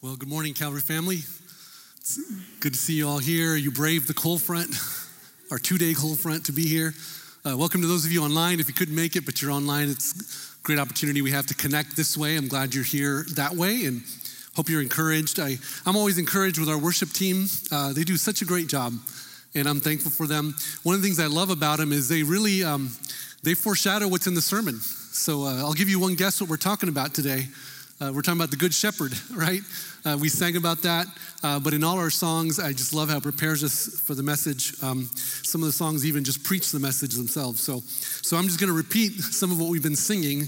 Well, good morning, Calvary family. It's good to see you all here. You braved the cold front, our two day cold front to be here. Uh, welcome to those of you online. If you couldn't make it, but you're online, it's a great opportunity we have to connect this way. I'm glad you're here that way and hope you're encouraged. I, I'm always encouraged with our worship team. Uh, they do such a great job, and I'm thankful for them. One of the things I love about them is they really um, they foreshadow what's in the sermon. So uh, I'll give you one guess what we're talking about today. Uh, we're talking about the Good Shepherd, right? Uh, we sang about that, uh, but in all our songs, I just love how it prepares us for the message. Um, some of the songs even just preach the message themselves. So, so I'm just going to repeat some of what we've been singing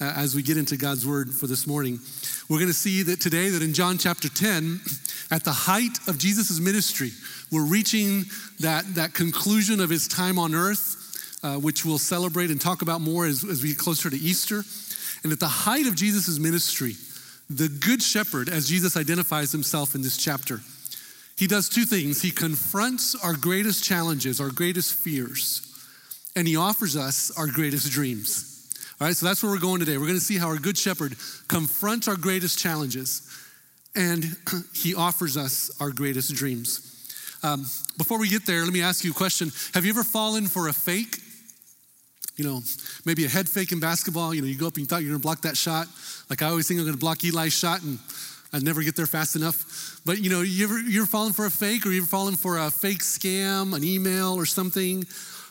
uh, as we get into God's word for this morning. We're going to see that today, that in John chapter 10, at the height of Jesus' ministry, we're reaching that, that conclusion of his time on earth, uh, which we'll celebrate and talk about more as, as we get closer to Easter. And at the height of Jesus' ministry, the good shepherd, as Jesus identifies himself in this chapter, he does two things. He confronts our greatest challenges, our greatest fears, and he offers us our greatest dreams. All right, so that's where we're going today. We're going to see how our good shepherd confronts our greatest challenges and he offers us our greatest dreams. Um, before we get there, let me ask you a question Have you ever fallen for a fake? You know, maybe a head fake in basketball. You know, you go up and you thought you were going to block that shot. Like I always think I'm going to block Eli's shot, and I never get there fast enough. But you know, you ever you're falling for a fake, or you're falling for a fake scam, an email, or something.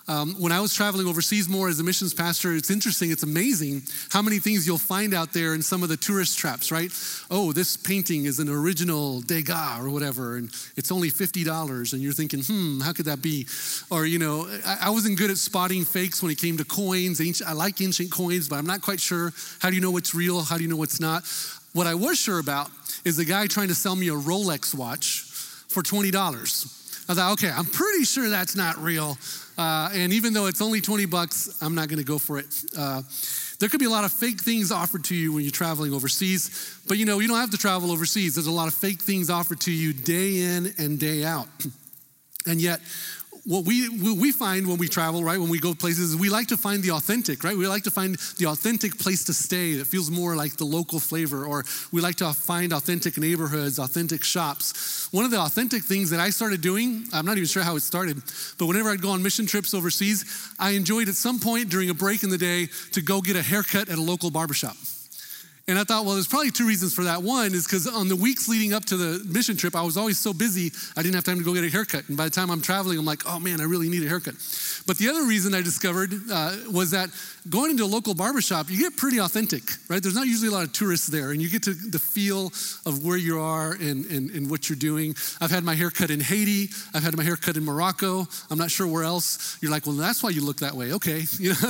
Um, when I was traveling overseas more as a missions pastor, it's interesting, it's amazing how many things you'll find out there in some of the tourist traps, right? Oh, this painting is an original Degas or whatever, and it's only $50. And you're thinking, hmm, how could that be? Or, you know, I, I wasn't good at spotting fakes when it came to coins. Ancient, I like ancient coins, but I'm not quite sure. How do you know what's real? How do you know what's not? What I was sure about is the guy trying to sell me a Rolex watch for $20. I thought, okay, I'm pretty sure that's not real. Uh, and even though it's only 20 bucks, I'm not going to go for it. Uh, there could be a lot of fake things offered to you when you're traveling overseas, but you know, you don't have to travel overseas. There's a lot of fake things offered to you day in and day out. And yet, what we, we find when we travel, right, when we go places, we like to find the authentic, right? We like to find the authentic place to stay that feels more like the local flavor, or we like to find authentic neighborhoods, authentic shops. One of the authentic things that I started doing, I'm not even sure how it started, but whenever I'd go on mission trips overseas, I enjoyed at some point during a break in the day to go get a haircut at a local barbershop. And I thought, well, there's probably two reasons for that. One is because on the weeks leading up to the mission trip, I was always so busy, I didn't have time to go get a haircut. And by the time I'm traveling, I'm like, oh man, I really need a haircut. But the other reason I discovered uh, was that going into a local barbershop, you get pretty authentic, right? There's not usually a lot of tourists there, and you get to the feel of where you are and, and, and what you're doing. I've had my haircut in Haiti, I've had my haircut in Morocco. I'm not sure where else. You're like, well, that's why you look that way. Okay.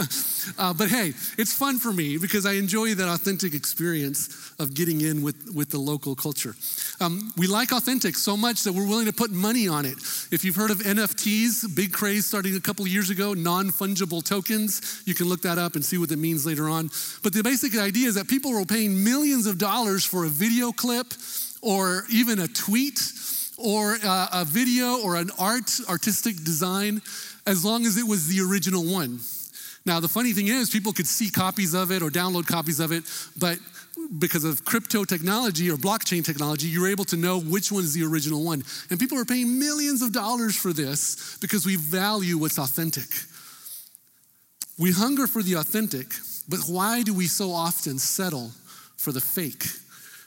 Uh, but hey, it's fun for me because I enjoy that authentic experience experience of getting in with, with the local culture. Um, we like authentic so much that we're willing to put money on it. If you've heard of NFTs, big craze starting a couple years ago, non fungible tokens, you can look that up and see what it means later on. But the basic idea is that people were paying millions of dollars for a video clip or even a tweet or a, a video or an art, artistic design, as long as it was the original one. Now, the funny thing is, people could see copies of it or download copies of it, but because of crypto technology or blockchain technology, you're able to know which one is the original one. And people are paying millions of dollars for this because we value what's authentic. We hunger for the authentic, but why do we so often settle for the fake,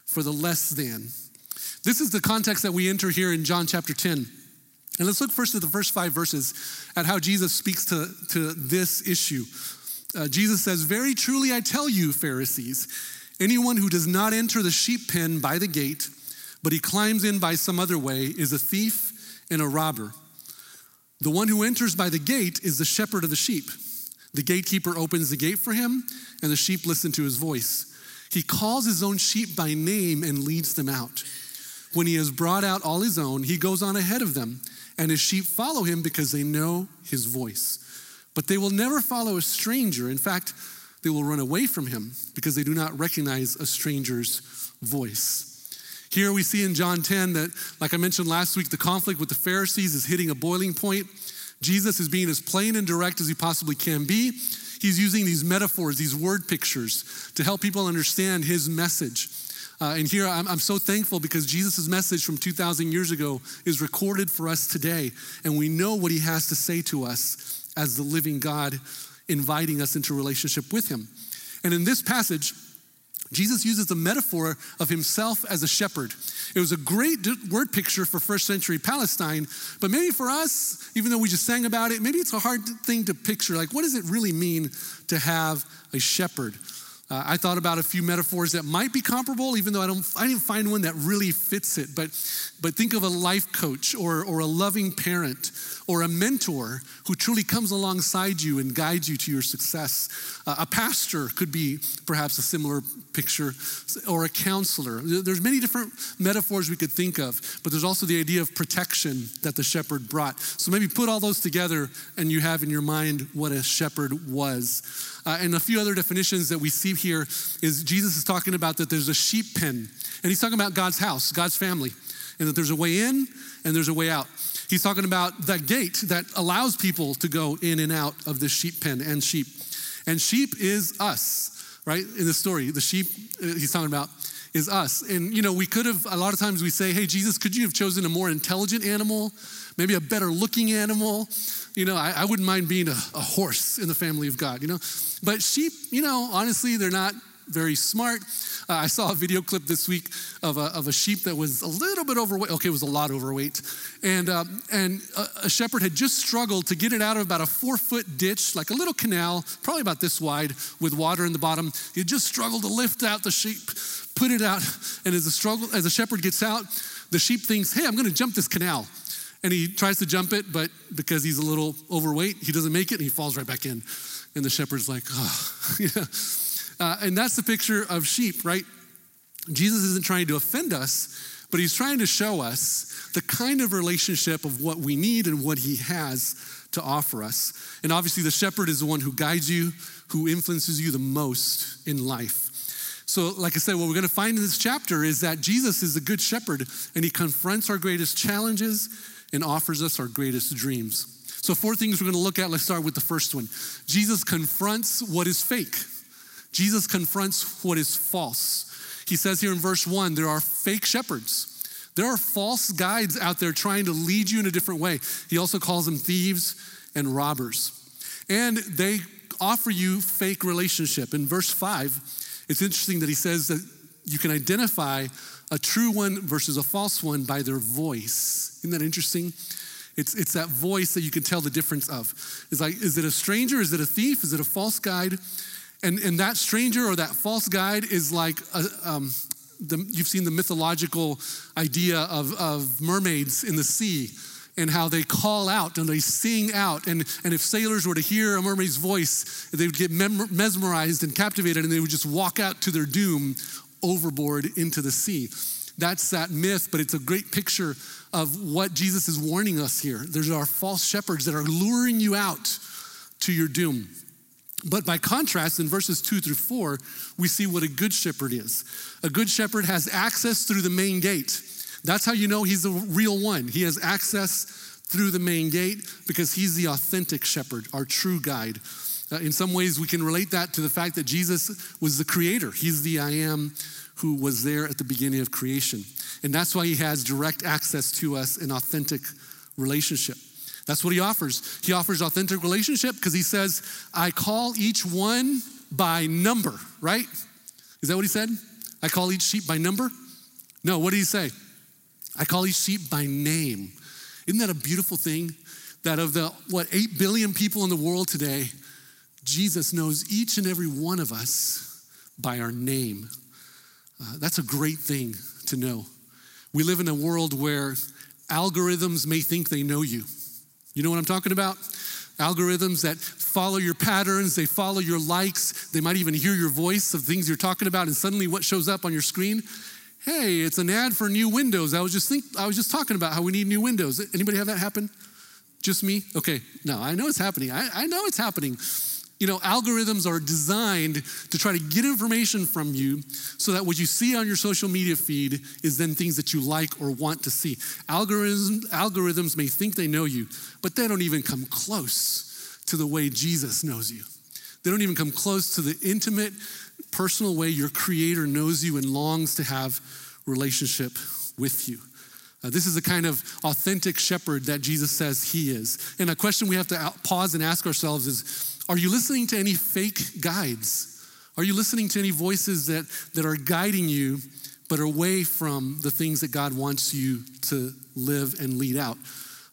for the less than? This is the context that we enter here in John chapter 10. And let's look first at the first five verses at how Jesus speaks to, to this issue. Uh, Jesus says, Very truly I tell you, Pharisees, Anyone who does not enter the sheep pen by the gate, but he climbs in by some other way, is a thief and a robber. The one who enters by the gate is the shepherd of the sheep. The gatekeeper opens the gate for him, and the sheep listen to his voice. He calls his own sheep by name and leads them out. When he has brought out all his own, he goes on ahead of them, and his sheep follow him because they know his voice. But they will never follow a stranger. In fact, they will run away from him because they do not recognize a stranger's voice. Here we see in John 10 that, like I mentioned last week, the conflict with the Pharisees is hitting a boiling point. Jesus is being as plain and direct as he possibly can be. He's using these metaphors, these word pictures, to help people understand his message. Uh, and here I'm, I'm so thankful because Jesus' message from 2,000 years ago is recorded for us today. And we know what he has to say to us as the living God inviting us into relationship with him. And in this passage, Jesus uses the metaphor of himself as a shepherd. It was a great word picture for first century Palestine, but maybe for us, even though we just sang about it, maybe it's a hard thing to picture. Like, what does it really mean to have a shepherd? Uh, I thought about a few metaphors that might be comparable, even though I don't, I didn't find one that really fits it. But, but think of a life coach or, or a loving parent or a mentor who truly comes alongside you and guides you to your success. Uh, a pastor could be perhaps a similar picture, or a counselor. There's many different metaphors we could think of, but there's also the idea of protection that the shepherd brought. So maybe put all those together and you have in your mind what a shepherd was. Uh, and a few other definitions that we see here is Jesus is talking about that there's a sheep pen, and he's talking about God's house, God's family, and that there's a way in and there's a way out. He's talking about that gate that allows people to go in and out of this sheep pen and sheep. And sheep is us, right? In the story, the sheep uh, he's talking about is us. And, you know, we could have, a lot of times we say, hey, Jesus, could you have chosen a more intelligent animal, maybe a better looking animal? You know, I, I wouldn't mind being a, a horse in the family of God, you know? But sheep, you know, honestly, they're not very smart. Uh, I saw a video clip this week of a, of a sheep that was a little bit overweight. Okay, it was a lot overweight. And, uh, and a, a, shepherd had just struggled to get it out of about a four foot ditch, like a little canal, probably about this wide, with water in the bottom. He just struggled to lift out the sheep, put it out. And as the, struggle, as shepherd gets out, the sheep thinks, hey, I'm to jump this canal. And he tries to jump it, but because he's a little overweight, he doesn't make it and he falls right back in. And the shepherd's like, oh, yeah. Uh, and that's the picture of sheep, right? Jesus isn't trying to offend us, but he's trying to show us the kind of relationship of what we need and what he has to offer us. And obviously, the shepherd is the one who guides you, who influences you the most in life. So, like I said, what we're going to find in this chapter is that Jesus is a good shepherd and he confronts our greatest challenges and offers us our greatest dreams. So, four things we're going to look at. Let's start with the first one Jesus confronts what is fake. Jesus confronts what is false. He says here in verse one there are fake shepherds. There are false guides out there trying to lead you in a different way. He also calls them thieves and robbers. And they offer you fake relationship. In verse five, it's interesting that he says that you can identify a true one versus a false one by their voice. Isn't that interesting? It's, it's that voice that you can tell the difference of. It's like, is it a stranger? Is it a thief? Is it a false guide? And, and that stranger or that false guide is like, a, um, the, you've seen the mythological idea of, of mermaids in the sea and how they call out and they sing out. And, and if sailors were to hear a mermaid's voice, they would get mem- mesmerized and captivated and they would just walk out to their doom overboard into the sea. That's that myth, but it's a great picture of what Jesus is warning us here. There's our false shepherds that are luring you out to your doom. But by contrast, in verses two through four, we see what a good shepherd is. A good shepherd has access through the main gate. That's how you know he's the real one. He has access through the main gate because he's the authentic shepherd, our true guide. Uh, in some ways, we can relate that to the fact that Jesus was the creator. He's the I am who was there at the beginning of creation. And that's why he has direct access to us in authentic relationship. That's what he offers. He offers authentic relationship because he says, I call each one by number, right? Is that what he said? I call each sheep by number? No, what did he say? I call each sheep by name. Isn't that a beautiful thing? That of the, what, 8 billion people in the world today, Jesus knows each and every one of us by our name. Uh, that's a great thing to know. We live in a world where algorithms may think they know you. You know what I'm talking about? Algorithms that follow your patterns, they follow your likes, they might even hear your voice of things you're talking about, and suddenly what shows up on your screen? Hey, it's an ad for new windows. I was just think I was just talking about how we need new windows. Anybody have that happen? Just me? Okay. No, I know it's happening. I, I know it's happening. You know, algorithms are designed to try to get information from you so that what you see on your social media feed is then things that you like or want to see. Algorithms, algorithms may think they know you, but they don't even come close to the way Jesus knows you. They don't even come close to the intimate personal way your Creator knows you and longs to have relationship with you. Uh, this is the kind of authentic shepherd that Jesus says he is. And a question we have to pause and ask ourselves is Are you listening to any fake guides? Are you listening to any voices that, that are guiding you but are away from the things that God wants you to live and lead out?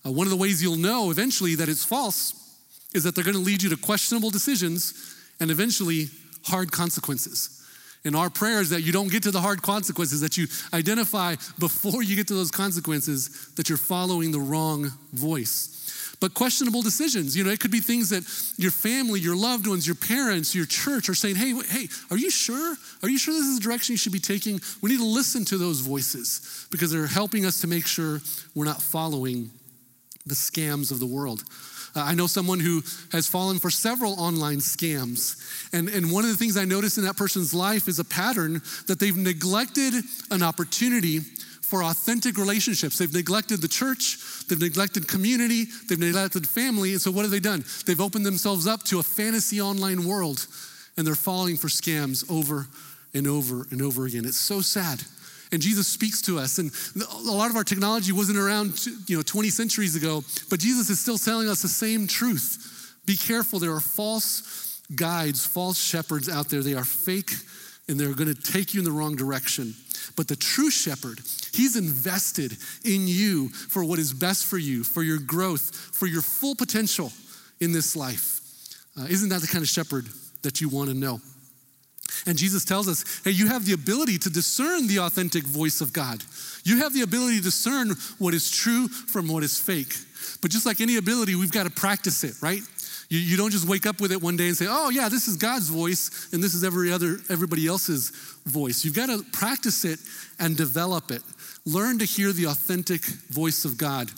Uh, one of the ways you'll know eventually that it's false is that they're going to lead you to questionable decisions and eventually hard consequences. And our prayer is that you don't get to the hard consequences, that you identify before you get to those consequences that you're following the wrong voice. But questionable decisions, you know, it could be things that your family, your loved ones, your parents, your church are saying, hey, hey, are you sure? Are you sure this is the direction you should be taking? We need to listen to those voices because they're helping us to make sure we're not following the scams of the world. Uh, I know someone who has fallen for several online scams. And, and one of the things I notice in that person's life is a pattern that they've neglected an opportunity for authentic relationships. They've neglected the church, they've neglected community, they've neglected family. And so, what have they done? They've opened themselves up to a fantasy online world and they're falling for scams over and over and over again. It's so sad. And Jesus speaks to us. And a lot of our technology wasn't around, you know, 20 centuries ago, but Jesus is still telling us the same truth. Be careful. There are false guides, false shepherds out there. They are fake and they're going to take you in the wrong direction. But the true shepherd, he's invested in you for what is best for you, for your growth, for your full potential in this life. Uh, isn't that the kind of shepherd that you want to know? And Jesus tells us, hey, you have the ability to discern the authentic voice of God. You have the ability to discern what is true from what is fake. But just like any ability, we've got to practice it, right? You, you don't just wake up with it one day and say, oh, yeah, this is God's voice and this is every other, everybody else's voice. You've got to practice it and develop it. Learn to hear the authentic voice of God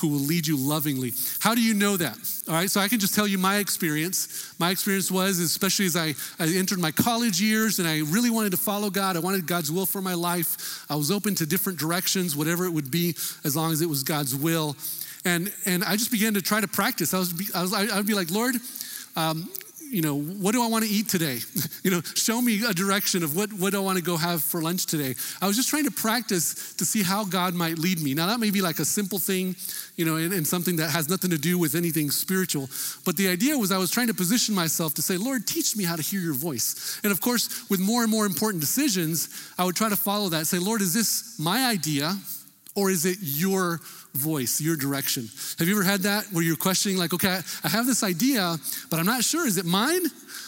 who will lead you lovingly. How do you know that? All right, so I can just tell you my experience. My experience was, especially as I, I entered my college years and I really wanted to follow God, I wanted God's will for my life. I was open to different directions, whatever it would be, as long as it was God's will. And, and I just began to try to practice. I was, I was I'd be like, Lord, um, you know, what do I want to eat today? you know, show me a direction of what, what do I want to go have for lunch today. I was just trying to practice to see how God might lead me. Now, that may be like a simple thing, you know, and, and something that has nothing to do with anything spiritual. But the idea was I was trying to position myself to say, Lord, teach me how to hear your voice. And of course, with more and more important decisions, I would try to follow that. Say, Lord, is this my idea or is it your voice, your direction. Have you ever had that where you're questioning, like, okay, I have this idea, but I'm not sure, is it mine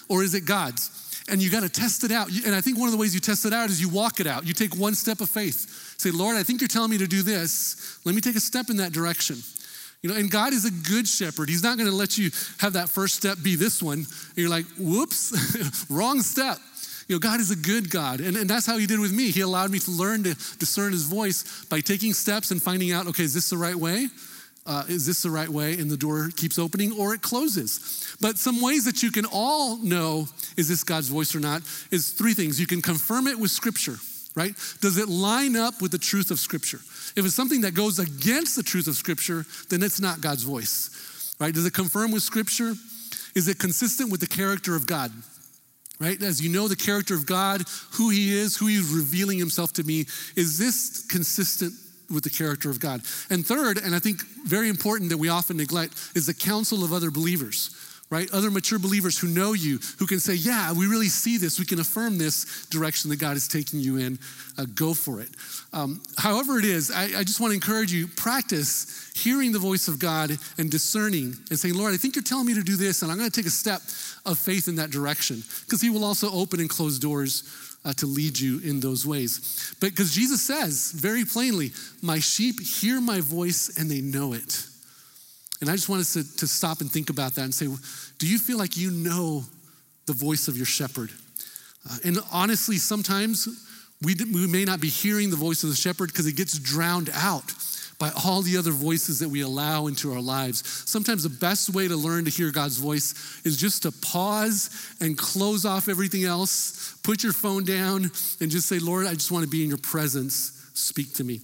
or is it God's? And you got to test it out. And I think one of the ways you test it out is you walk it out. You take one step of faith. Say, Lord, I think you're telling me to do this. Let me take a step in that direction. You know, and God is a good shepherd. He's not going to let you have that first step be this one. And you're like, whoops, wrong step. You know, God is a good God. And, and that's how He did with me. He allowed me to learn to discern His voice by taking steps and finding out, okay, is this the right way? Uh, is this the right way? And the door keeps opening or it closes. But some ways that you can all know is this God's voice or not is three things. You can confirm it with Scripture, right? Does it line up with the truth of Scripture? If it's something that goes against the truth of Scripture, then it's not God's voice, right? Does it confirm with Scripture? Is it consistent with the character of God? Right? As you know the character of God, who He is, who He's revealing Himself to me, is this consistent with the character of God? And third, and I think very important that we often neglect, is the counsel of other believers right? Other mature believers who know you, who can say, Yeah, we really see this. We can affirm this direction that God is taking you in. Uh, go for it. Um, however, it is, I, I just want to encourage you practice hearing the voice of God and discerning and saying, Lord, I think you're telling me to do this, and I'm going to take a step of faith in that direction because He will also open and close doors. Uh, to lead you in those ways. But because Jesus says very plainly, My sheep hear my voice and they know it. And I just want us to, to stop and think about that and say, do you feel like you know the voice of your shepherd? Uh, and honestly, sometimes we, we may not be hearing the voice of the shepherd because it gets drowned out by all the other voices that we allow into our lives. Sometimes the best way to learn to hear God's voice is just to pause and close off everything else, put your phone down, and just say, Lord, I just want to be in your presence. Speak to me.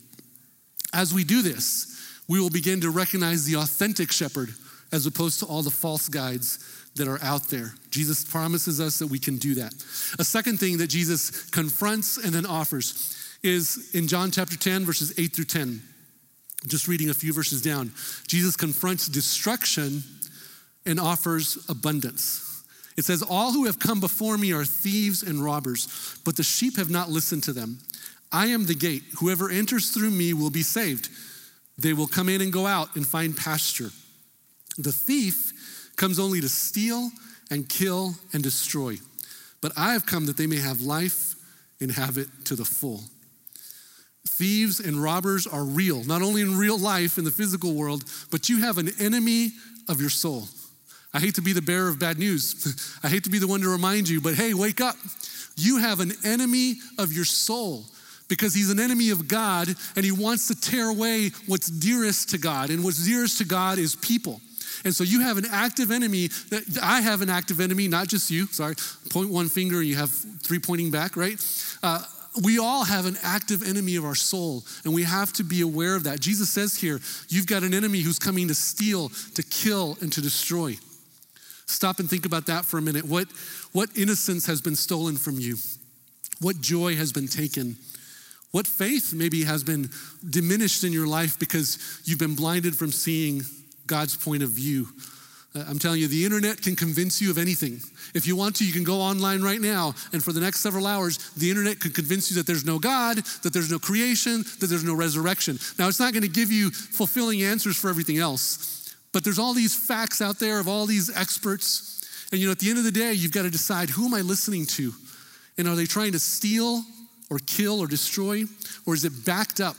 As we do this, we will begin to recognize the authentic shepherd as opposed to all the false guides that are out there. Jesus promises us that we can do that. A second thing that Jesus confronts and then offers is in John chapter 10, verses 8 through 10. Just reading a few verses down. Jesus confronts destruction and offers abundance. It says, All who have come before me are thieves and robbers, but the sheep have not listened to them. I am the gate. Whoever enters through me will be saved. They will come in and go out and find pasture. The thief comes only to steal and kill and destroy. But I have come that they may have life and have it to the full. Thieves and robbers are real, not only in real life in the physical world, but you have an enemy of your soul. I hate to be the bearer of bad news. I hate to be the one to remind you, but hey, wake up. You have an enemy of your soul because he's an enemy of God and he wants to tear away what's dearest to God. And what's dearest to God is people. And so you have an active enemy. That I have an active enemy, not just you. Sorry, point one finger, you have three pointing back, right? Uh, we all have an active enemy of our soul, and we have to be aware of that. Jesus says here, you've got an enemy who's coming to steal, to kill, and to destroy. Stop and think about that for a minute. What, what innocence has been stolen from you? What joy has been taken? What faith maybe has been diminished in your life because you've been blinded from seeing God's point of view? Uh, I'm telling you, the internet can convince you of anything. If you want to, you can go online right now, and for the next several hours, the internet can convince you that there's no God, that there's no creation, that there's no resurrection. Now, it's not going to give you fulfilling answers for everything else, but there's all these facts out there of all these experts. And you know, at the end of the day, you've got to decide who am I listening to? And are they trying to steal or kill or destroy? Or is it backed up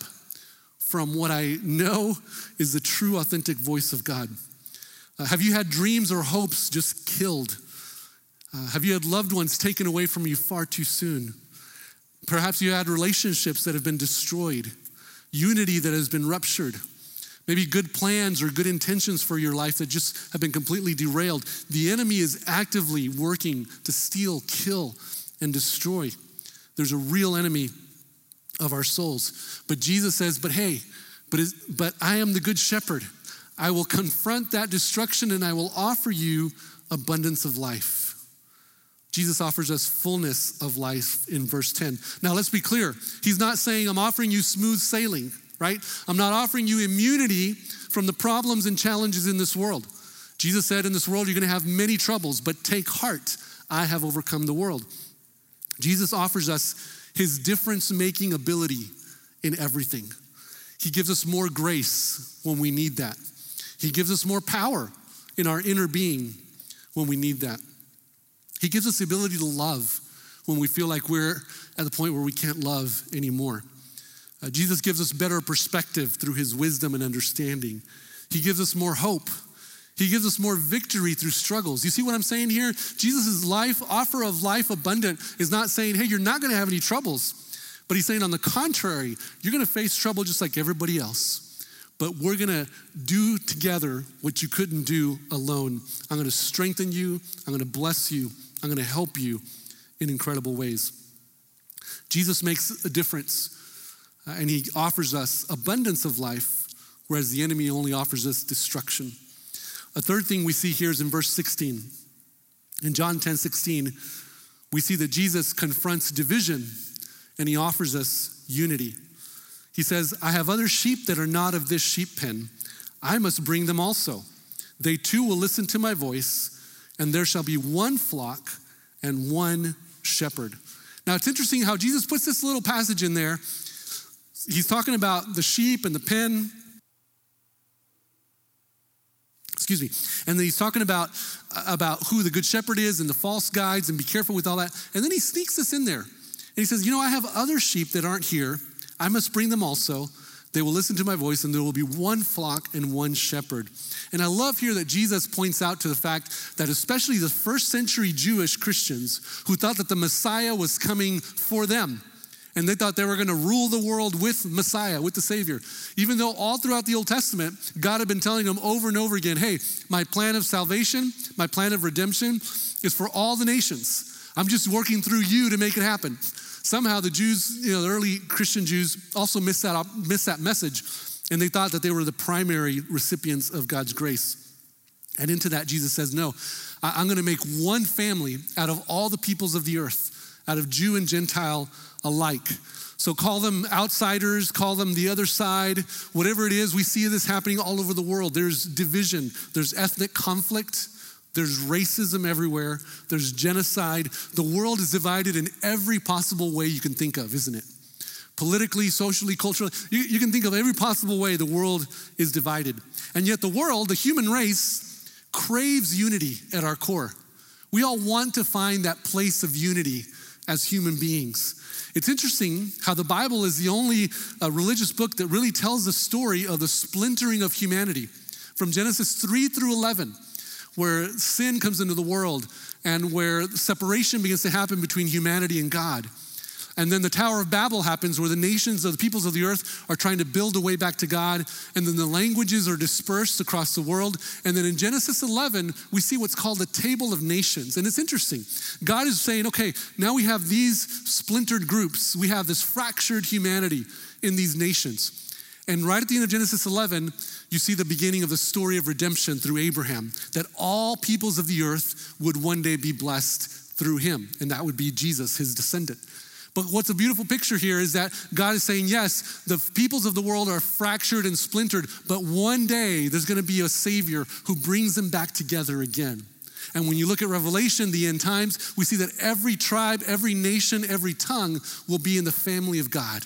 from what I know is the true, authentic voice of God? Uh, have you had dreams or hopes just killed? Uh, have you had loved ones taken away from you far too soon? Perhaps you had relationships that have been destroyed, unity that has been ruptured. Maybe good plans or good intentions for your life that just have been completely derailed. The enemy is actively working to steal, kill, and destroy. There's a real enemy of our souls. But Jesus says, But hey, but, is, but I am the good shepherd. I will confront that destruction and I will offer you abundance of life. Jesus offers us fullness of life in verse 10. Now, let's be clear. He's not saying, I'm offering you smooth sailing, right? I'm not offering you immunity from the problems and challenges in this world. Jesus said, In this world, you're going to have many troubles, but take heart. I have overcome the world. Jesus offers us his difference making ability in everything. He gives us more grace when we need that. He gives us more power in our inner being when we need that. He gives us the ability to love when we feel like we're at the point where we can't love anymore. Uh, Jesus gives us better perspective through his wisdom and understanding. He gives us more hope. He gives us more victory through struggles. You see what I'm saying here? Jesus' life, offer of life abundant, is not saying, hey, you're not going to have any troubles. But he's saying, on the contrary, you're going to face trouble just like everybody else but we're to do together what you couldn't do alone. I'm to strengthen you, I'm to bless you, I'm to help you in incredible ways. Jesus makes a difference, uh, and he offers us abundance of life, whereas the enemy only offers us destruction. A third thing we see here is in verse 16. In John 10 16, we see that Jesus confronts division and he offers us unity. He says, I have other sheep that are not of this sheep pen. I must bring them also. They too will listen to my voice, and there shall be one flock and one shepherd. Now it's interesting how Jesus puts this little passage in there. He's talking about the sheep and the pen. Excuse me. And then he's talking about, about who the good shepherd is and the false guides and be careful with all that. And then he sneaks this in there. And he says, You know, I have other sheep that aren't here I must bring them also. They will listen to my voice, and there will be one flock and one shepherd. And I love here that Jesus points out to the fact that, especially the first century Jewish Christians who thought that the Messiah was coming for them, and they thought they were going to rule the world with Messiah, with the Savior. Even though all throughout the Old Testament, God had been telling them over and over again hey, my plan of salvation, my plan of redemption is for all the nations. I'm just working through you to make it happen. Somehow the Jews, you know, the early Christian Jews also missed that, missed that message, and they thought that they were the primary recipients of God's grace. And into that, Jesus says, No, I'm going to make one family out of all the peoples of the earth, out of Jew and Gentile alike. So call them outsiders, call them the other side, whatever it is. We see this happening all over the world. There's division, there's ethnic conflict, there's racism everywhere, there's genocide. The world is divided in every possible way you can think of, isn't it? Politically, socially, culturally, you, you can think of every possible way the world is divided. And yet, the world, the human race, craves unity at our core. We all want to find that place of unity as human beings. It's interesting how the Bible is the only uh, religious book that really tells the story of the splintering of humanity from Genesis 3 through 11, where sin comes into the world and where separation begins to happen between humanity and God. And then the Tower of Babel happens where the nations of the peoples of the earth are trying to build a way back to God. And then the languages are dispersed across the world. And then in Genesis 11, we see what's called the Table of Nations. And it's interesting. God is saying, okay, now we have these splintered groups, we have this fractured humanity in these nations. And right at the end of Genesis 11, you see the beginning of the story of redemption through Abraham, that all peoples of the earth would one day be blessed through him, and that would be Jesus, his descendant. But what's a beautiful picture here is that God is saying, yes, the peoples of the world are fractured and splintered, but one day there's going to be a Savior who brings them back together again. And when you look at Revelation, the end times, we see that every tribe, every nation, every tongue will be in the family of God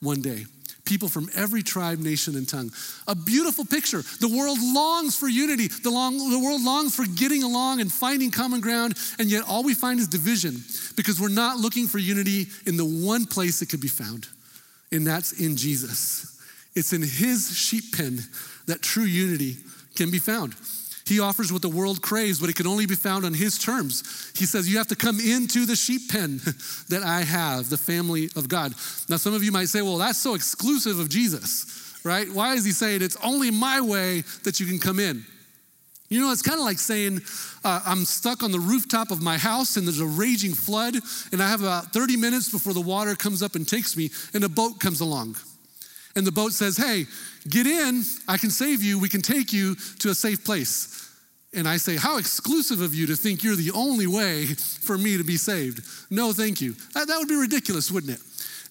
one day people from every tribe, nation, and tongue. A beautiful picture. The world longs for unity. The, long, the world longs for getting along and finding common ground, and yet all we find is division because we're not looking for unity in the one place it could be found, and that's in Jesus. It's in his sheep pen that true unity can be found. He offers what the world craves, but it can only be found on His terms. He says, You have to come into the sheep pen that I have, the family of God. Now, some of you might say, Well, that's so exclusive of Jesus, right? Why is He saying it's only my way that you can come in? You know, it's kind of like saying, uh, I'm stuck on the rooftop of my house and there's a raging flood, and I have about 30 minutes before the water comes up and takes me, and a boat comes along. And the boat says, Hey, get in, I can save you, we can take you to a safe place. And I say, How exclusive of you to think you're the only way for me to be saved. No, thank you. That, that would be ridiculous, wouldn't it?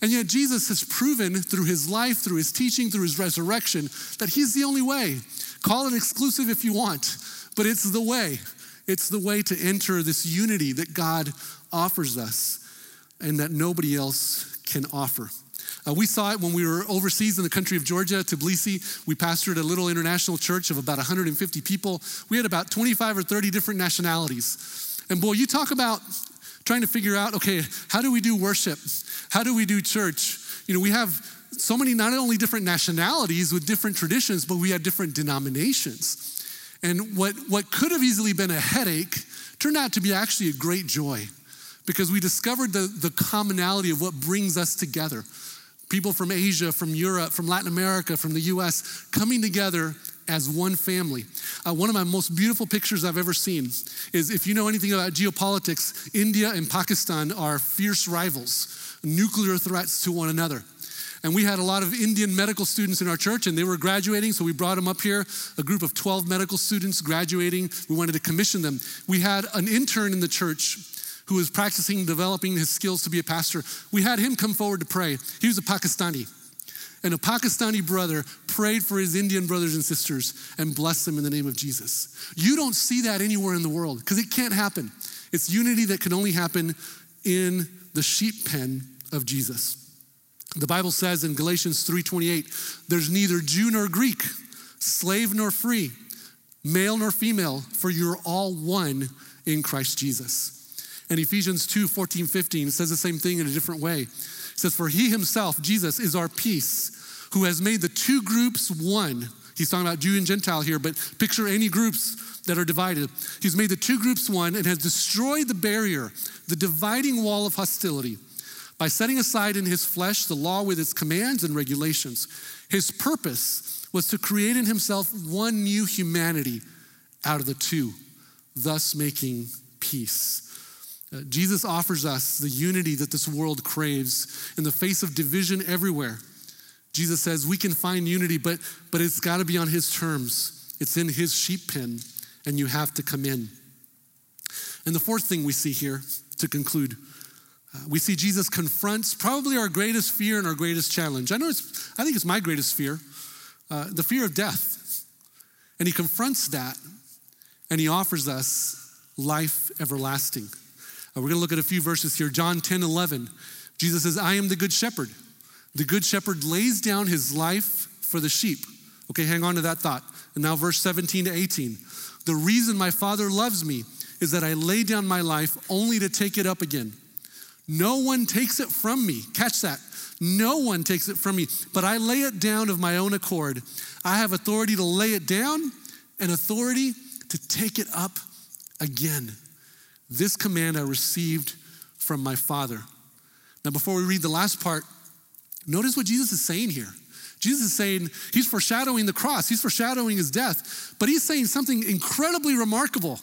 And yet, Jesus has proven through his life, through his teaching, through his resurrection, that he's the only way. Call it exclusive if you want, but it's the way. It's the way to enter this unity that God offers us and that nobody else can offer. Uh, we saw it when we were overseas in the country of Georgia, Tbilisi. We pastored a little international church of about 150 people. We had about 25 or 30 different nationalities. And boy, you talk about trying to figure out okay, how do we do worship? How do we do church? You know, we have so many not only different nationalities with different traditions, but we have different denominations. And what, what could have easily been a headache turned out to be actually a great joy because we discovered the, the commonality of what brings us together people from Asia, from Europe, from Latin America, from the US, coming together as one family. Uh, one of my most beautiful pictures I've ever seen is if you know anything about geopolitics, India and Pakistan are fierce rivals, nuclear threats to one another. And we had a lot of Indian medical students in our church, and they were graduating, so we brought them up here, a group of 12 medical students graduating. We wanted to commission them. We had an intern in the church who was practicing developing his skills to be a pastor, we had him come forward to pray. He was a Pakistani. And a Pakistani brother prayed for his Indian brothers and sisters and blessed them in the name of Jesus. You don't see that anywhere in the world because it can't happen. It's unity that can only happen in the sheep pen of Jesus. The Bible says in Galatians 3:28, there's neither Jew nor Greek, slave nor free, male nor female, for you're all one in Christ Jesus. And Ephesians 2 14, 15 says the same thing in a different way. It says, For he himself, Jesus, is our peace, who has made the two groups one. He's talking about Jew and Gentile here, but picture any groups that are divided. He's made the two groups one and has destroyed the barrier, the dividing wall of hostility, by setting aside in his flesh the law with its commands and regulations. His purpose was to create in himself one new humanity out of the two, thus making peace. Jesus offers us the unity that this world craves in the face of division everywhere. Jesus says we can find unity, but, but it's got to be on His terms. It's in His sheep pen, and you have to come in. And the fourth thing we see here to conclude uh, we see Jesus confronts probably our greatest fear and our greatest challenge. I know it's, I think it's my greatest fear, uh, the fear of death. And he confronts that and he offers us life everlasting. We're going to look at a few verses here. John 10 11. Jesus says, I am the good shepherd. The good shepherd lays down his life for the sheep. Okay, hang on to that thought. And now, verse 17 to 18. The reason my Father loves me is that I lay down my life only to take it up again. No one takes it from me. Catch that. No one takes it from me, but I lay it down of my own accord. I have authority to lay it down and authority to take it up again. This command I received from my Father. Now, before we read the last part, notice what Jesus is saying here. Jesus is saying he's foreshadowing the cross, he's foreshadowing his death, but he's saying something incredibly remarkable.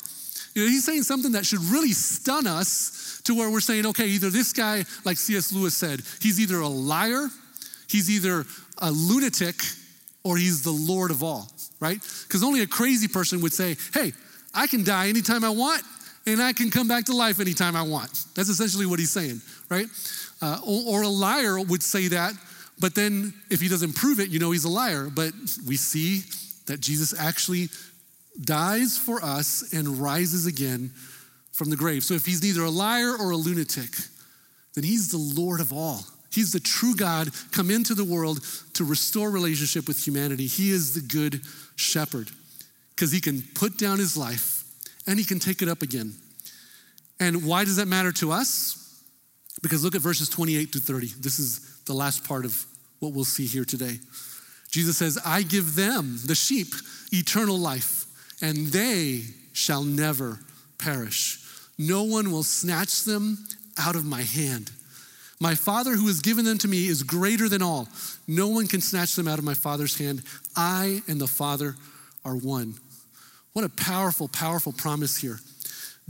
You know, he's saying something that should really stun us to where we're saying, okay, either this guy, like C.S. Lewis said, he's either a liar, he's either a lunatic, or he's the Lord of all, right? Because only a crazy person would say, hey, I can die anytime I want, and I can come back to life anytime I want. That's essentially what he's saying, right? Uh, or, or a liar would say that, but then if he doesn't prove it, you know he's a liar. But we see that Jesus actually dies for us and rises again from the grave. So if he's neither a liar or a lunatic, then he's the Lord of all. He's the true God come into the world to restore relationship with humanity. He is the good shepherd because he can put down his life and he can take it up again. And why does that matter to us? Because look at verses 28 to 30. This is the last part of what we'll see here today. Jesus says, I give them, the sheep, eternal life, and they shall never perish. No one will snatch them out of my hand. My Father who has given them to me is greater than all. No one can snatch them out of my Father's hand. I and the Father are one. What a powerful, powerful promise here.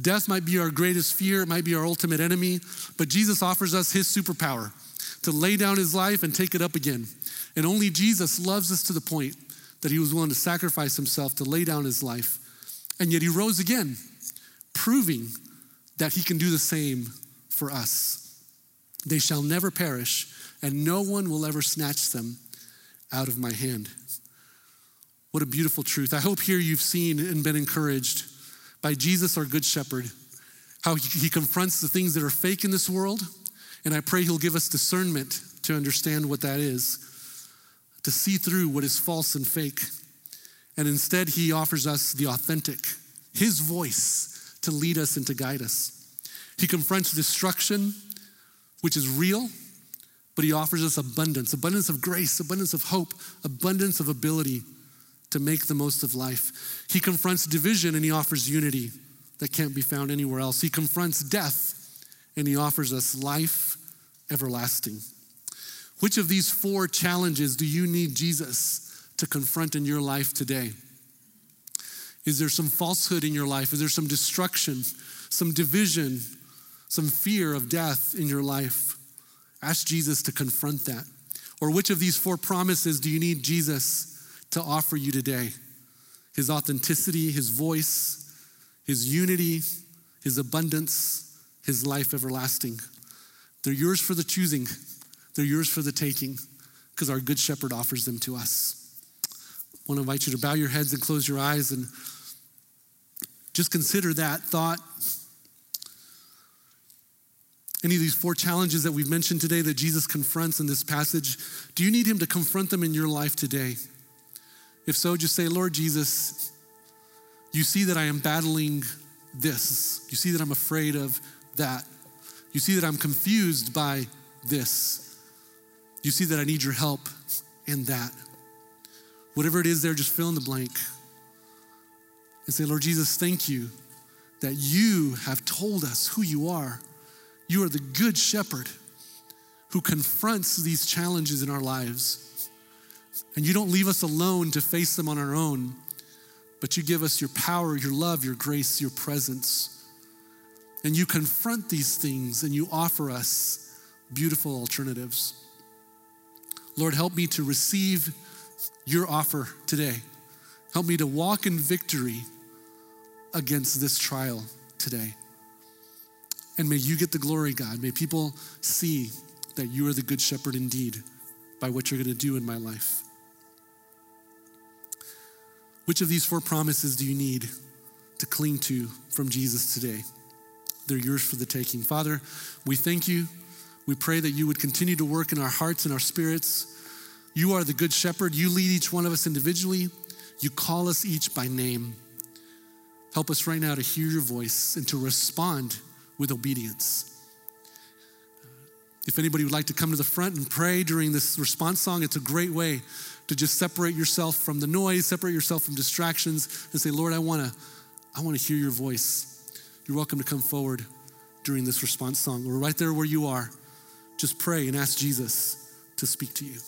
Death might be our greatest fear, it might be our ultimate enemy, but Jesus offers us his superpower to lay down his life and take it up again. And only Jesus loves us to the point that he was willing to sacrifice himself to lay down his life. And yet he rose again, proving that he can do the same for us. They shall never perish, and no one will ever snatch them out of my hand. What a beautiful truth. I hope here you've seen and been encouraged by Jesus, our good shepherd, how he, confronts the things that are fake in this world. And I pray he'll give us discernment to understand what that is, to see through what is false and fake. And instead, he offers us the authentic, his voice to lead us and to guide us. He confronts destruction, which is real, but he offers us abundance abundance of grace, abundance of hope, abundance of ability to make the most of life. He confronts division and he offers unity that can't be found anywhere else. He confronts death and he offers us life everlasting. Which of these four challenges do you need Jesus to confront in your life today? Is there some falsehood in your life? Is there some destruction, some division, some fear of death in your life? Ask Jesus to confront that. Or which of these four promises do you need Jesus to offer you today his authenticity, his voice, his unity, his abundance, his life everlasting. They're yours for the choosing, they're yours for the taking, because our good shepherd offers them to us. I want to invite you to bow your heads and close your eyes and just consider that thought. Any of these four challenges that we've mentioned today that Jesus confronts in this passage, do you need him to confront them in your life today? If so, just say, Lord Jesus, you see that I am battling this. You see that I'm afraid of that. You see that I'm confused by this. You see that I need your help in that. Whatever it is there, just fill in the blank. And say, Lord Jesus, thank you that you have told us who you are. You are the good shepherd who confronts these challenges in our lives. And you don't leave us alone to face them on our own, but you give us your power, your love, your grace, your presence. And you confront these things and you offer us beautiful alternatives. Lord, help me to receive your offer today. Help me to walk in victory against this trial today. And may you get the glory, God. May people see that you are the good shepherd indeed by what you're going to do in my life. Which of these four promises do you need to cling to from Jesus today? They're yours for the taking. Father, we thank you. We pray that you would continue to work in our hearts and our spirits. You are the good shepherd. You lead each one of us individually. You call us each by name. Help us right now to hear your voice and to respond with obedience. If anybody would like to come to the front and pray during this response song, it's a great way to just separate yourself from the noise, separate yourself from distractions, and say, Lord, I want to I want to hear your voice. You're welcome to come forward during this response song or right there where you are. Just pray and ask Jesus to speak to you.